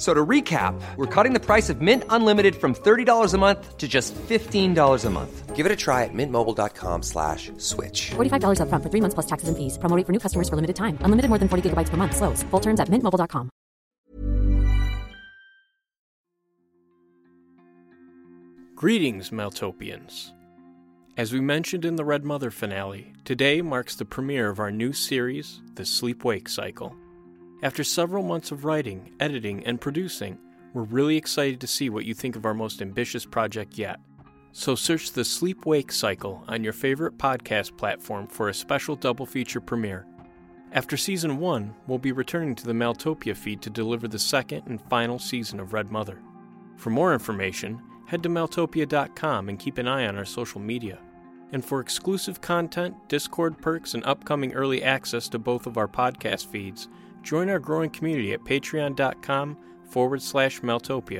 F- So to recap, we're cutting the price of Mint Unlimited from $30 a month to just $15 a month. Give it a try at mintmobile.com slash switch. $45 upfront for three months plus taxes and fees. Promoting for new customers for limited time. Unlimited more than 40 gigabytes per month. Slows. Full terms at mintmobile.com. Greetings, Maltopians. As we mentioned in the Red Mother finale, today marks the premiere of our new series, The Sleep Wake Cycle. After several months of writing, editing, and producing, we're really excited to see what you think of our most ambitious project yet. So search the Sleep Wake Cycle on your favorite podcast platform for a special double feature premiere. After season one, we'll be returning to the Maltopia feed to deliver the second and final season of Red Mother. For more information, head to maltopia.com and keep an eye on our social media. And for exclusive content, Discord perks, and upcoming early access to both of our podcast feeds, join our growing community at patreon.com forward slash Maltopia.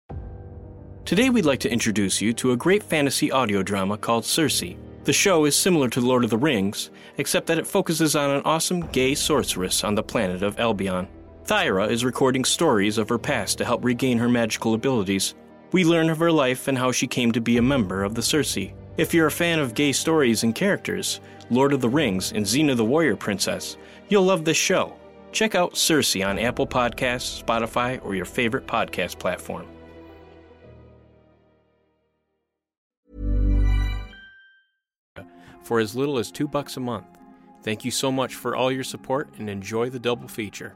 Today, we'd like to introduce you to a great fantasy audio drama called Circe. The show is similar to Lord of the Rings, except that it focuses on an awesome gay sorceress on the planet of Albion. Thyra is recording stories of her past to help regain her magical abilities. We learn of her life and how she came to be a member of the Circe. If you're a fan of gay stories and characters, Lord of the Rings, and Xena the Warrior Princess, you'll love this show. Check out Circe on Apple Podcasts, Spotify, or your favorite podcast platform. For as little as two bucks a month. Thank you so much for all your support and enjoy the double feature.